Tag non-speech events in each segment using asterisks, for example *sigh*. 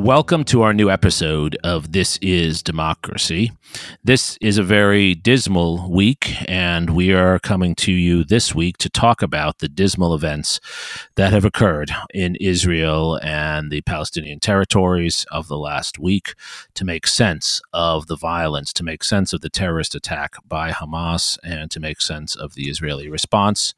Welcome to our new episode of This is Democracy. This is a very dismal week, and we are coming to you this week to talk about the dismal events that have occurred in Israel and the Palestinian territories of the last week to make sense of the violence, to make sense of the terrorist attack by Hamas, and to make sense of the Israeli response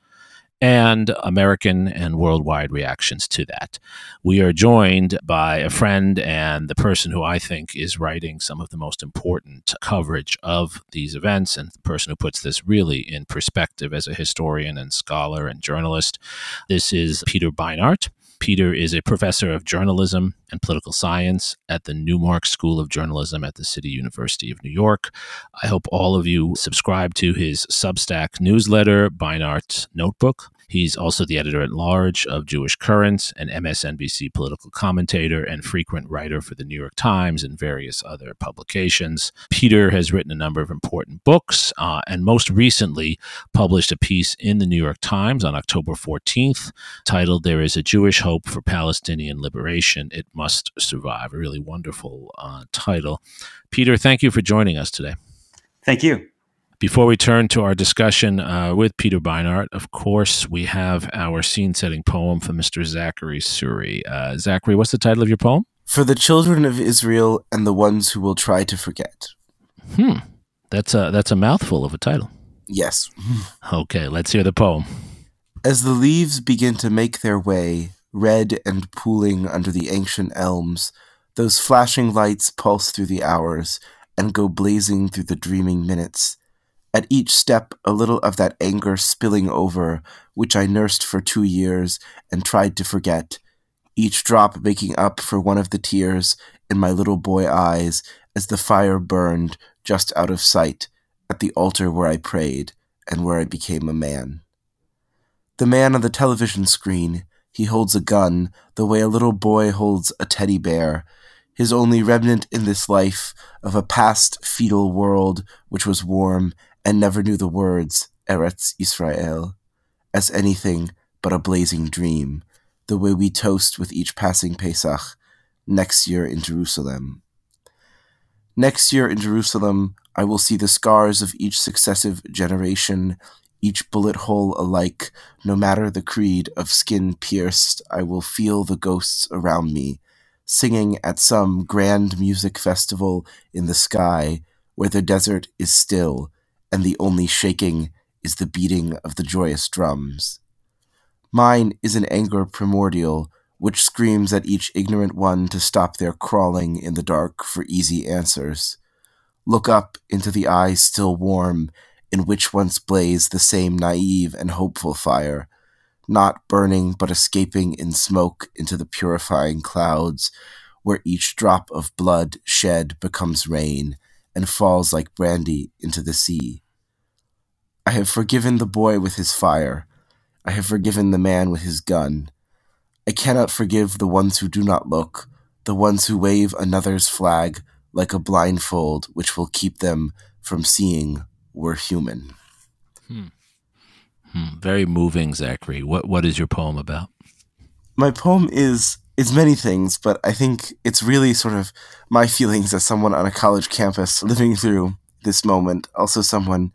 and American and worldwide reactions to that. We are joined by a friend and the person who I think is writing some of the most important coverage of these events, and the person who puts this really in perspective as a historian and scholar and journalist. This is Peter Beinart. Peter is a professor of journalism and political science at the Newmark School of Journalism at the City University of New York. I hope all of you subscribe to his Substack newsletter, Beinart Notebook. He's also the editor at large of Jewish Currents, an MSNBC political commentator, and frequent writer for the New York Times and various other publications. Peter has written a number of important books uh, and most recently published a piece in the New York Times on October 14th titled There is a Jewish Hope for Palestinian Liberation. It Must Survive. A really wonderful uh, title. Peter, thank you for joining us today. Thank you. Before we turn to our discussion uh, with Peter Beinart, of course, we have our scene setting poem from Mr. Zachary Suri. Uh, Zachary, what's the title of your poem? For the children of Israel and the ones who will try to forget. Hmm. That's a, that's a mouthful of a title. Yes. *laughs* Okay, let's hear the poem. As the leaves begin to make their way, red and pooling under the ancient elms, those flashing lights pulse through the hours and go blazing through the dreaming minutes at each step, a little of that anger spilling over, which I nursed for two years and tried to forget, each drop making up for one of the tears in my little boy eyes as the fire burned just out of sight at the altar where I prayed and where I became a man. The man on the television screen, he holds a gun the way a little boy holds a teddy bear, his only remnant in this life of a past fetal world which was warm and never knew the words Eretz Israel as anything but a blazing dream, the way we toast with each passing Pesach next year in Jerusalem. Next year in Jerusalem, I will see the scars of each successive generation, each bullet hole alike, no matter the creed of skin pierced, I will feel the ghosts around me, singing at some grand music festival in the sky where the desert is still and the only shaking is the beating of the joyous drums. Mine is an anger primordial, which screams at each ignorant one to stop their crawling in the dark for easy answers. Look up into the eyes still warm, in which once blazed the same naive and hopeful fire, not burning but escaping in smoke into the purifying clouds, where each drop of blood shed becomes rain and falls like brandy into the sea. I have forgiven the boy with his fire. I have forgiven the man with his gun. I cannot forgive the ones who do not look, the ones who wave another's flag like a blindfold which will keep them from seeing we're human. Hmm. Hmm. Very moving, Zachary. What what is your poem about? My poem is is many things, but I think it's really sort of my feelings as someone on a college campus living through this moment. Also, someone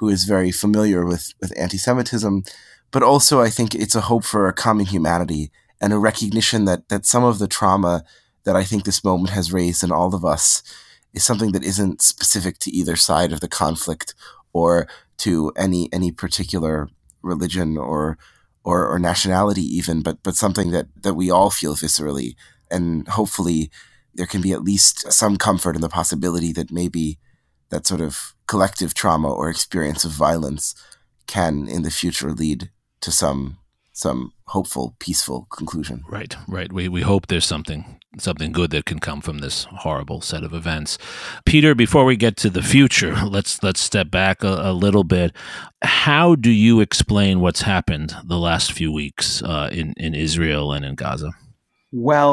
who is very familiar with, with anti Semitism, but also I think it's a hope for a common humanity and a recognition that, that some of the trauma that I think this moment has raised in all of us is something that isn't specific to either side of the conflict or to any any particular religion or or, or nationality even, but but something that, that we all feel viscerally. And hopefully there can be at least some comfort in the possibility that maybe that sort of collective trauma or experience of violence can in the future lead to some some hopeful, peaceful conclusion. Right, right. We we hope there's something something good that can come from this horrible set of events. Peter, before we get to the future, *laughs* let's let's step back a, a little bit. How do you explain what's happened the last few weeks uh, in in Israel and in Gaza? Well,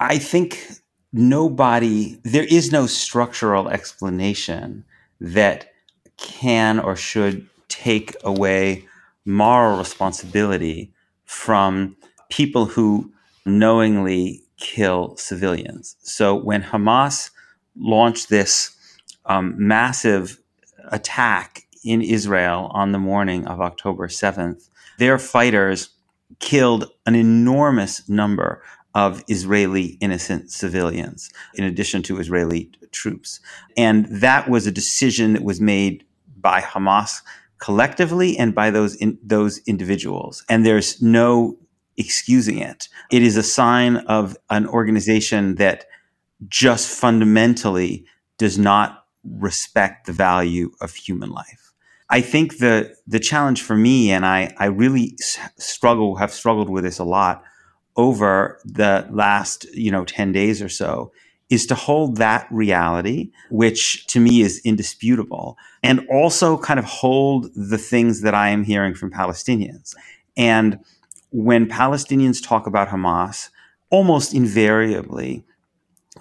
I think nobody there is no structural explanation that can or should take away moral responsibility from people who knowingly kill civilians. So when Hamas launched this um, massive attack in Israel on the morning of October 7th, their fighters killed an enormous number of Israeli innocent civilians, in addition to Israeli troops. And that was a decision that was made by Hamas collectively and by those in, those individuals. And there's no excusing it. It is a sign of an organization that just fundamentally does not respect the value of human life. I think the the challenge for me, and I, I really struggle, have struggled with this a lot over the last, you know, 10 days or so, is to hold that reality, which to me is indisputable, and also kind of hold the things that I am hearing from Palestinians. And when Palestinians talk about Hamas, almost invariably,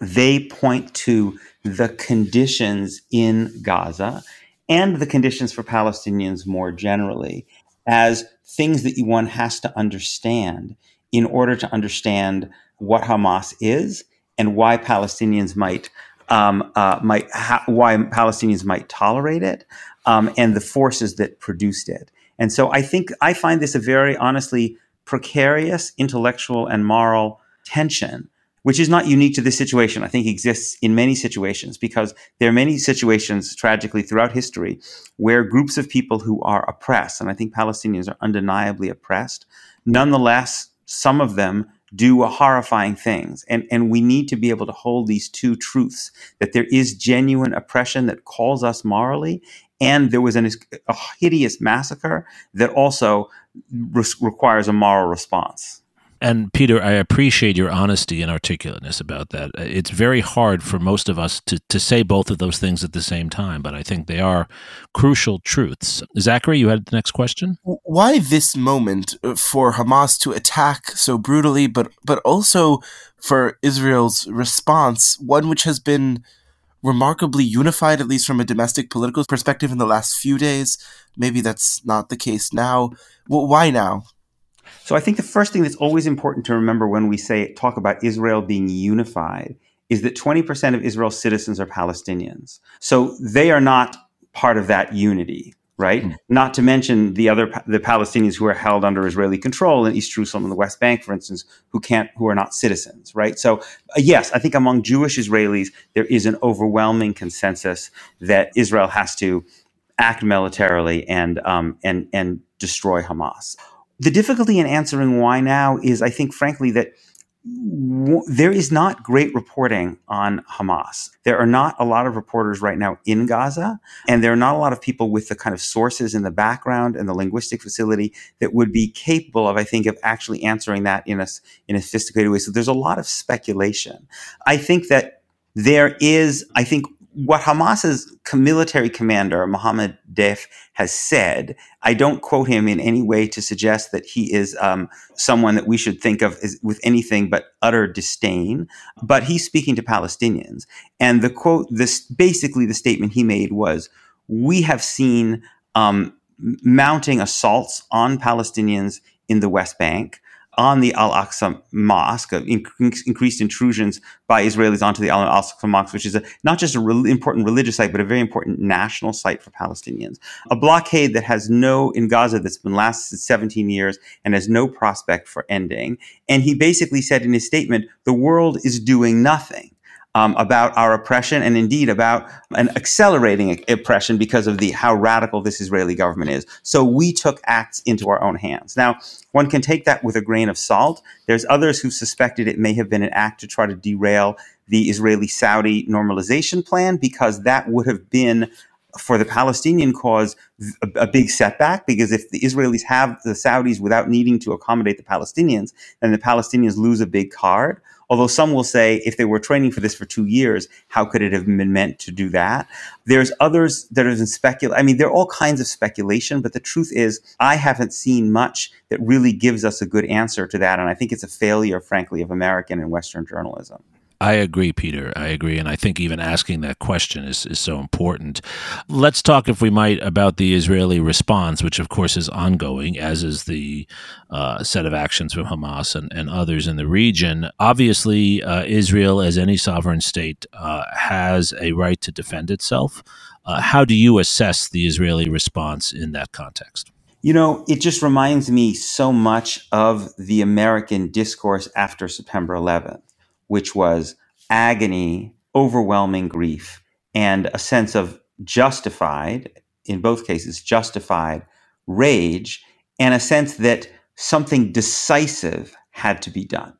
they point to the conditions in Gaza and the conditions for Palestinians more generally as things that one has to understand in order to understand what Hamas is and why Palestinians might um, uh, might ha- why Palestinians might tolerate it um, and the forces that produced it. And so I think I find this a very honestly precarious intellectual and moral tension, which is not unique to this situation. I think exists in many situations because there are many situations tragically throughout history where groups of people who are oppressed, and I think Palestinians are undeniably oppressed, nonetheless, some of them do horrifying things. And, and we need to be able to hold these two truths that there is genuine oppression that calls us morally, and there was an, a hideous massacre that also re- requires a moral response. And Peter, I appreciate your honesty and articulateness about that. It's very hard for most of us to, to say both of those things at the same time, but I think they are crucial truths. Zachary, you had the next question? Why this moment uh, for Hamas to attack so brutally, but, but also for Israel's response, one which has been remarkably unified, at least from a domestic political perspective in the last few days? Maybe that's not the case now. Well, why now? So I think the first thing that's always important to remember when we say talk about Israel being unified is that 20% of Israel's citizens are Palestinians. So they are not part of that unity, right? Mm. Not to mention the other the Palestinians who are held under Israeli control in East Jerusalem and the West Bank, for instance, who can't who are not citizens, right? So uh, yes, I think among Jewish Israelis there is an overwhelming consensus that Israel has to act militarily and um, and and destroy Hamas the difficulty in answering why now is, I think, frankly, that w- there is not great reporting on Hamas. There are not a lot of reporters right now in Gaza, and there are not a lot of people with the kind of sources in the background and the linguistic facility that would be capable of, I think, of actually answering that in a, in a sophisticated way. So there's a lot of speculation. I think that there is, I think, what Hamas's military commander, Mohammed Deif, has said, I don't quote him in any way to suggest that he is um, someone that we should think of as, with anything but utter disdain, but he's speaking to Palestinians. And the quote, this basically the statement he made was, We have seen um, mounting assaults on Palestinians in the West Bank on the Al Aqsa Mosque, increased intrusions by Israelis onto the Al Aqsa Mosque, which is a, not just an re- important religious site, but a very important national site for Palestinians. A blockade that has no, in Gaza, that's been lasted 17 years and has no prospect for ending. And he basically said in his statement, the world is doing nothing um, about our oppression and indeed about an accelerating oppression because of the how radical this Israeli government is. So we took acts into our own hands. Now, one can take that with a grain of salt. There's others who suspected it may have been an act to try to derail the Israeli Saudi normalization plan because that would have been for the Palestinian cause a, a, big setback because if the Israelis have the Saudis without needing to accommodate the Palestinians, then the Palestinians lose a big card. Although some will say if they were training for this for two years, how could it have been meant to do that? There's others that are in speculation. I mean, there are all kinds of speculation, but the truth is, I haven't seen much that really gives us a good answer to that. And I think it's a failure, frankly, of American and Western journalism. I agree, Peter. I agree. And I think even asking that question is, is so important. Let's talk, if we might, about the Israeli response, which of course is ongoing, as is the uh, set of actions from Hamas and, and others in the region. Obviously, uh, Israel, as any sovereign state, uh, has a right to defend itself. Uh, how do you assess the Israeli response in that context? You know, it just reminds me so much of the American discourse after September 11th which was agony, overwhelming grief, and a sense of justified, in both cases, justified rage, and a sense that something decisive had to be done.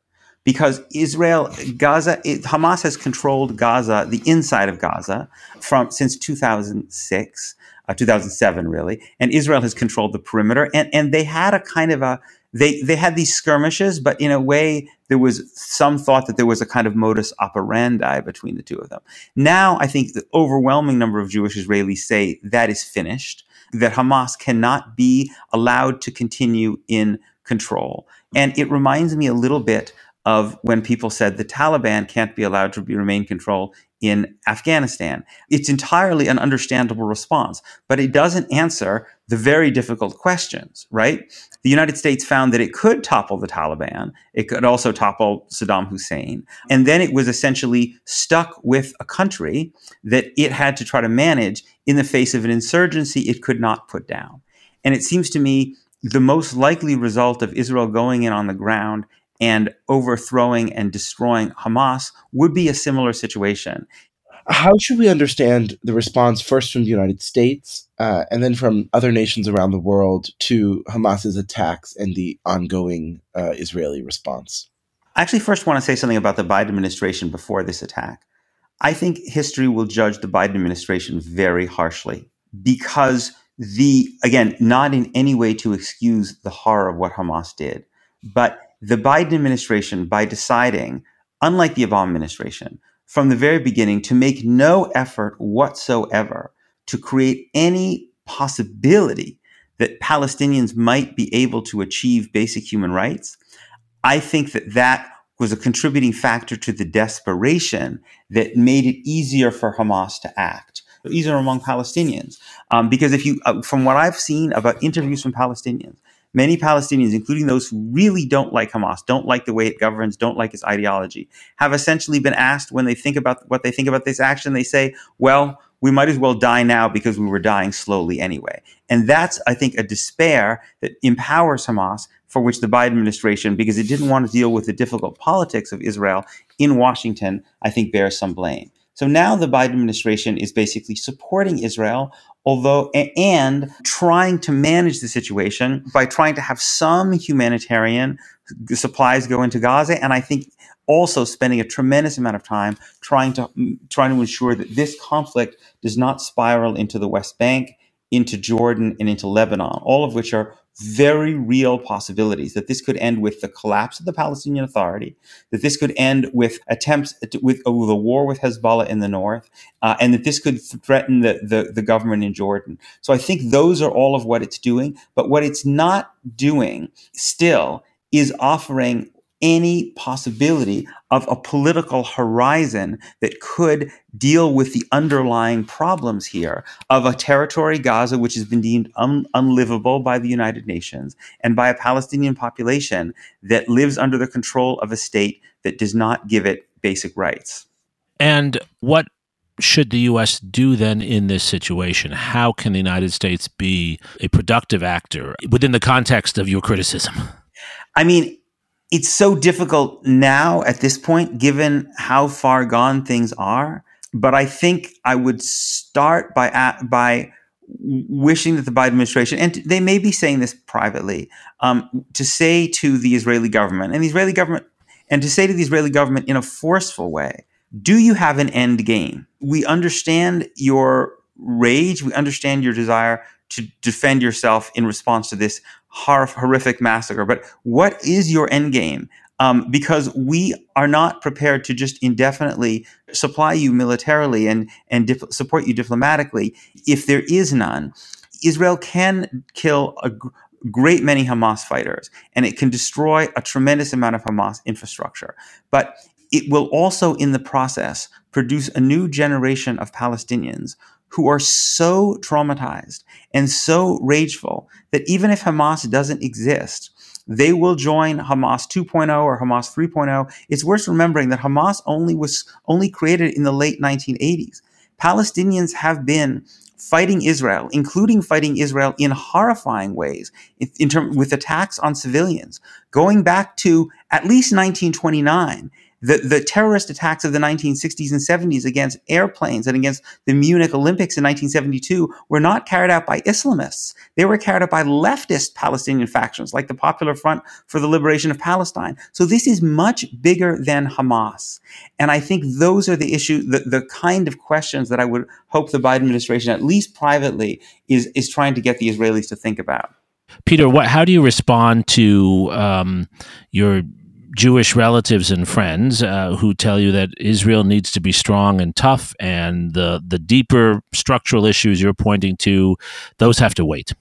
Because Israel, Gaza, it, Hamas has controlled Gaza, the inside of Gaza, from since 2006, uh, 2007, really, and Israel has controlled the perimeter, and and they had a kind of a they they had these skirmishes, but in a way there was some thought that there was a kind of modus operandi between the two of them. Now I think the overwhelming number of Jewish Israelis say that is finished, that Hamas cannot be allowed to continue in control. And it reminds me a little bit of when people said the Taliban can't be allowed to be, remain control in Afghanistan. It's entirely an understandable response, but it doesn't answer the very difficult questions, right? The United States found that it could topple the Taliban. It could also topple Saddam Hussein. And then it was essentially stuck with a country that it had to try to manage in the face of an insurgency it could not put down. And it seems to me the most likely result of Israel going in on the ground and overthrowing and destroying Hamas would be a similar situation. How should we understand the response first from the United States uh, and then from other nations around the world to Hamas's attacks and the ongoing uh, Israeli response? I actually first want to say something about the Biden administration before this attack. I think history will judge the Biden administration very harshly because the, again, not in any way to excuse the horror of what Hamas did, but the Biden administration, by deciding, unlike the Obama administration, from the very beginning to make no effort whatsoever to create any possibility that Palestinians might be able to achieve basic human rights, I think that that was a contributing factor to the desperation that made it easier for Hamas to act, easier among Palestinians. Um, because if you, uh, from what I've seen about interviews from Palestinians, Many Palestinians, including those who really don't like Hamas, don't like the way it governs, don't like its ideology, have essentially been asked when they think about what they think about this action, they say, well, we might as well die now because we were dying slowly anyway. And that's, I think, a despair that empowers Hamas, for which the Biden administration, because it didn't want to deal with the difficult politics of Israel in Washington, I think bears some blame. So now the Biden administration is basically supporting Israel, although and trying to manage the situation by trying to have some humanitarian supplies go into Gaza, and I think also spending a tremendous amount of time trying to mm, trying to ensure that this conflict does not spiral into the West Bank, into Jordan, and into Lebanon, all of which are very real possibilities that this could end with the collapse of the Palestinian Authority, that this could end with attempts to, with, uh, with, a war with Hezbollah in the north, uh, and that this could threaten the, the, the government in Jordan. So I think those are all of what it's doing. But what it's not doing still is offering any possibility of a political horizon that could deal with the underlying problems here of a territory, Gaza, which has been deemed un- unlivable by the United Nations, and by a Palestinian population that lives under the control of a state that does not give it basic rights. And what should the U.S. do then in this situation? How can the United States be a productive actor within the context of your criticism? I mean, it's so difficult now at this point, given how far gone things are. But I think I would start by by wishing that the Biden administration, and they may be saying this privately, um, to say to the Israeli government and the Israeli government, and to say to the Israeli government in a forceful way, do you have an end game? We understand your rage. We understand your desire to defend yourself in response to this hor- horrific massacre. But what is your end game? Um, because we are not prepared to just indefinitely supply you militarily and and dip- support you diplomatically if there is none. Israel can kill a g- great many Hamas fighters, and it can destroy a tremendous amount of Hamas infrastructure. But it will also, in the process, produce a new generation of Palestinians who are so traumatized and so rageful that even if Hamas doesn't exist, they will join Hamas 2.0 or Hamas 3.0. It's worth remembering that Hamas only was only created in the late 1980s. Palestinians have been fighting Israel, including fighting Israel in horrifying ways, in, in terms with attacks on civilians, going back to at least 1929 the, the terrorist attacks of the 1960s and 70s against airplanes and against the Munich Olympics in 1972 were not carried out by Islamists. They were carried out by leftist Palestinian factions like the Popular Front for the Liberation of Palestine. So this is much bigger than Hamas. And I think those are the issue, the, the kind of questions that I would hope the Biden administration, at least privately, is, is trying to get the Israelis to think about. Peter, what, how do you respond to um, your Jewish relatives and friends uh, who tell you that Israel needs to be strong and tough, and the the deeper structural issues you're pointing to, those have to wait.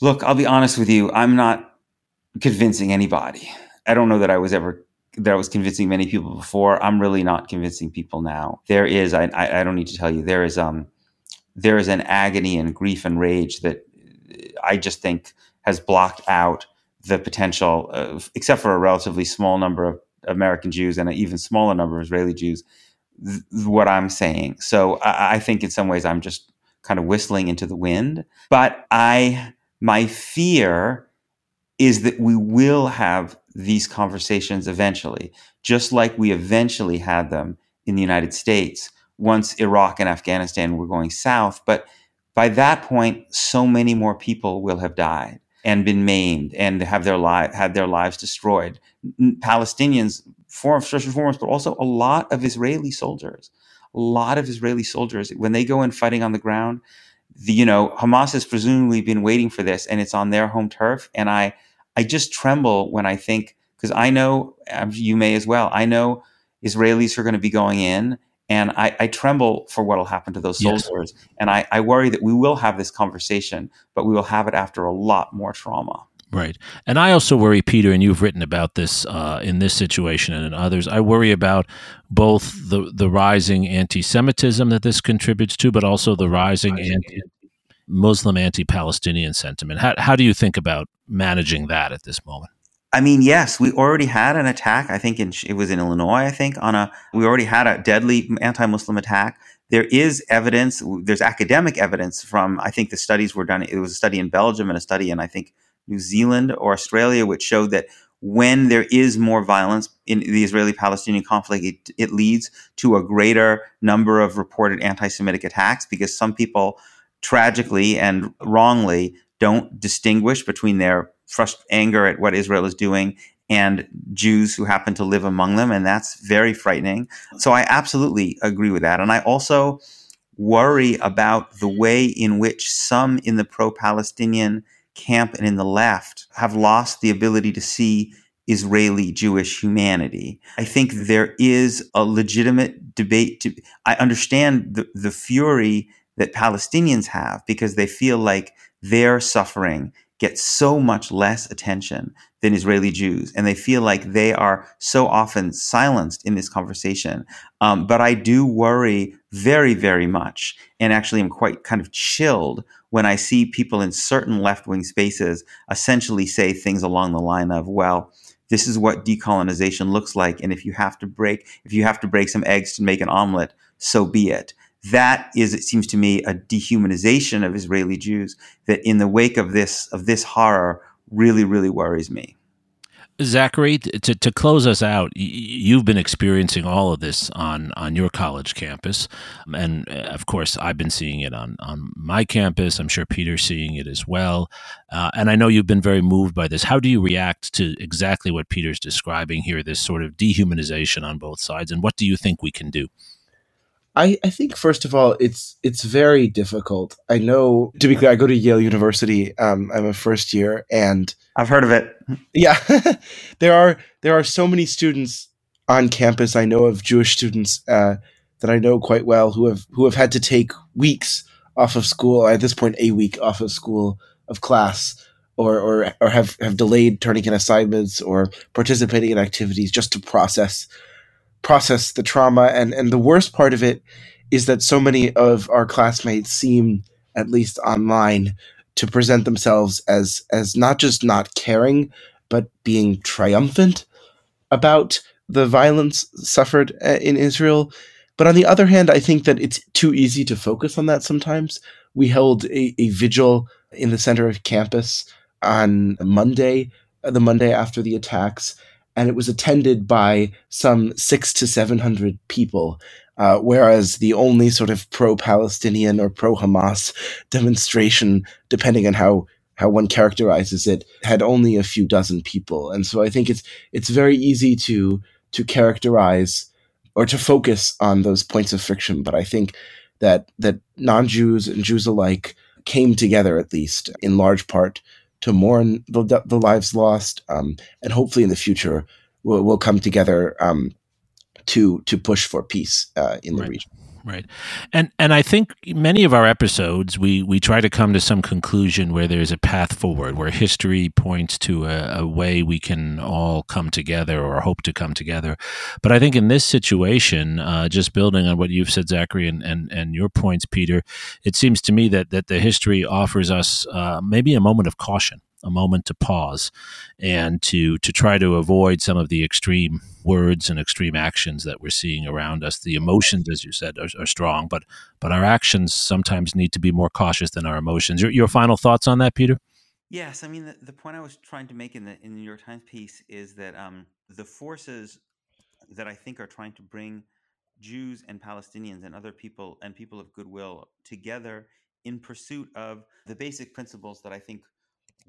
Look, I'll be honest with you. I'm not convincing anybody. I don't know that I was ever that I was convincing many people before. I'm really not convincing people now. There is, I, I, I don't need to tell you, there is um there is an agony and grief and rage that I just think has blocked out the potential, of, except for a relatively small number of American Jews and an even smaller number of Israeli Jews, th- what I'm saying. So I, I think in some ways I'm just kind of whistling into the wind. But I, my fear is that we will have these conversations eventually, just like we eventually had them in the United States once Iraq and Afghanistan were going south. But by that point, so many more people will have died and been maimed and have their li- had their lives destroyed. Palestinians, first and foremost, but also a lot of Israeli soldiers. A lot of Israeli soldiers, when they go in fighting on the ground, the, you know, Hamas has presumably been waiting for this, and it's on their home turf. And I, I just tremble when I think because I know you may as well. I know Israelis are going to be going in and I, I tremble for what will happen to those soldiers. Yes. And I, I worry that we will have this conversation, but we will have it after a lot more trauma. Right. And I also worry, Peter, and you've written about this uh, in this situation and in others. I worry about both the, the rising anti Semitism that this contributes to, but also the rising anti Muslim anti Palestinian sentiment. How, how do you think about managing that at this moment? I mean, yes, we already had an attack. I think in, it was in Illinois. I think on a we already had a deadly anti-Muslim attack. There is evidence. There's academic evidence from. I think the studies were done. It was a study in Belgium and a study in I think New Zealand or Australia, which showed that when there is more violence in the Israeli-Palestinian conflict, it, it leads to a greater number of reported anti-Semitic attacks because some people tragically and wrongly don't distinguish between their frust- anger at what Israel is doing and Jews who happen to live among them. And that's very frightening. So I absolutely agree with that. And I also worry about the way in which some in the pro Palestinian camp and in the left have lost the ability to see Israeli Jewish humanity. I think there is a legitimate debate to I understand the, the fury that Palestinians have because they feel like their suffering get so much less attention than Israeli Jews, and they feel like they are so often silenced in this conversation. Um, but I do worry very, very much, and actually am quite kind of chilled when I see people in certain left wing spaces essentially say things along the line of, well, this is what decolonization looks like, and if you have to break, if you have to break some eggs to make an omelet, so be it that is, it seems to me, a dehumanization of Israeli Jews that, in the wake of this of this horror, really, really worries me. Zachary, to, to close us out, you've been experiencing all of this on, on your college campus. And uh, of course, I've been seeing it on, on my campus. I'm sure Peter's seeing it as well. Uh, and I know you've been very moved by this. How do you react to exactly what Peter's describing here, this sort of dehumanization on both sides? And what do you think we can do? I, I think first of all it's it's very difficult. I know to be clear, I go to Yale University. Um, I'm a first year, and I've heard of it. yeah, *laughs* there are there are so many students on campus. I know of Jewish students uh, that I know quite well who have who have had to take weeks off of school. At this point, a week off of school of class, or or or have have delayed turning in assignments or participating in activities just to process process the trauma. And and the worst part of it is that so many of our classmates seem, at least online, to present themselves as as not just not caring, but being triumphant about the violence suffered uh, in Israel. But on the other hand, I think that it's too easy to focus on that sometimes. We held a, a vigil in the center of campus on Monday, uh, the Monday after the attacks, and it was attended by some six to 700 people. Uh, whereas the only sort of pro-Palestinian or pro-Hamas demonstration, depending on how how one characterizes it, had only a few dozen people. And so I think it's it's very easy to to characterize or to focus on those points of friction. But I think that that non-Jews and Jews alike came together at least in large part to mourn the, the lives lost, um, and hopefully in the future we'll, we'll come together um, to to push for peace uh, in the Right. region. Right. And and I think many of our episodes we we try to come to some conclusion where there's a path forward, where history points to a, a way we can all come together or hope to come together. But I think in this situation, uh, just building on what you've said, Zachary, and, and and your points, Peter, it seems to me that that the history offers us uh, maybe a moment of caution, a moment to pause, and to to try to avoid some of the extreme words and extreme actions that we're seeing around us. The emotions, as you said, are, are strong, but but our actions sometimes need to be more cautious than our emotions. Your, your final thoughts on that, Peter? Yes, I mean the, the point I was trying to make in the in the New York Times piece is that um, the forces that I think are trying to bring Jews and Palestinians and other people and people of goodwill together in pursuit of the basic principles that I think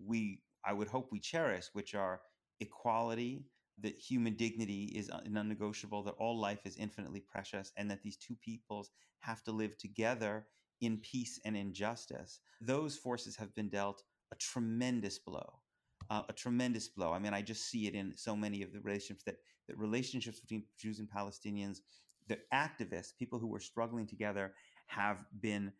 we I would hope we cherish, which are equality, that human dignity is un- non-negotiable, that all life is infinitely precious, and that these two peoples have to live together in peace and in justice. Those forces have been dealt a tremendous blow. Uh, a tremendous blow. I mean, I just see it in so many of the relationships that, that relationships between Jews and Palestinians, the activists, people who were struggling together, have been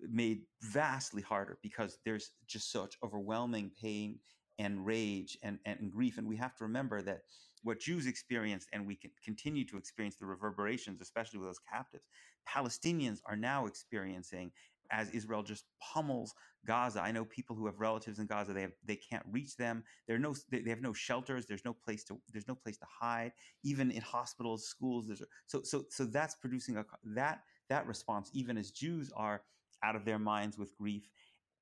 made vastly harder because there's just such overwhelming pain and rage and, and grief. And we have to remember that what Jews experienced, and we can continue to experience the reverberations, especially with those captives, Palestinians are now experiencing as Israel just pummels Gaza. I know people who have relatives in Gaza. They have they can't reach them. There are no they they have no shelters. There's no place to there's no place to hide. Even in hospitals, schools. There's so so so that's producing a that that response. Even as Jews are out of their minds with grief.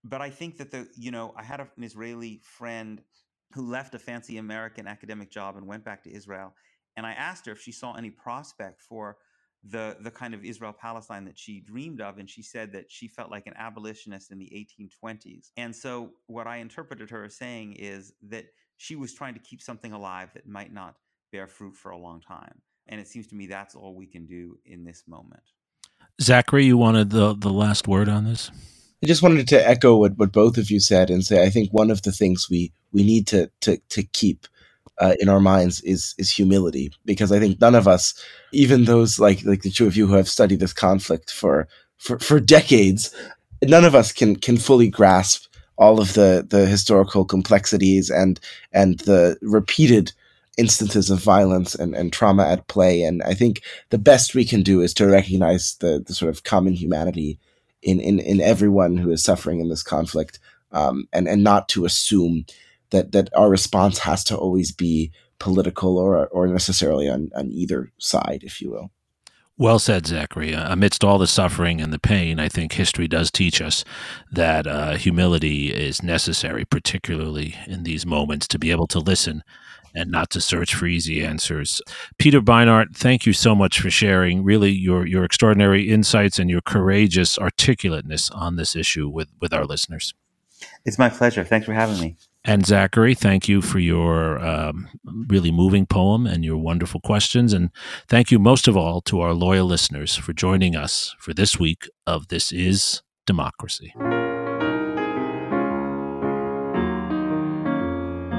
But I think that the you know I had an Israeli friend who left a fancy American academic job and went back to Israel, and I asked her if she saw any prospect for the the kind of Israel Palestine that she dreamed of, and she said that she felt like an abolitionist in the 1820s. And so, what I interpreted her as saying is that she was trying to keep something alive that might not bear fruit for a long time. And it seems to me that's all we can do in this moment. Zachary, you wanted the the last word on this. I just wanted to echo what, what both of you said and say I think one of the things we we need to to to keep uh, in our minds is is humility because I think none of us, even those like like the two of you who have studied this conflict for for, for decades, none of us can can fully grasp all of the the historical complexities and and the repeated instances of violence and, and trauma at play. And I think the best we can do is to recognize the, the sort of common humanity in, in, in everyone who is suffering in this conflict um, and, and not to assume that, that our response has to always be political or, or necessarily on, on either side, if you will. Well said, Zachary. Uh, amidst all the suffering and the pain, I think history does teach us that uh, humility is necessary, particularly in these moments, to be able to listen and not to search for easy answers. Peter Beinart, thank you so much for sharing really your, your extraordinary insights and your courageous articulateness on this issue with, with our listeners. It's my pleasure. Thanks for having me. And Zachary, thank you for your um, really moving poem and your wonderful questions. And thank you most of all to our loyal listeners for joining us for this week of This Is Democracy.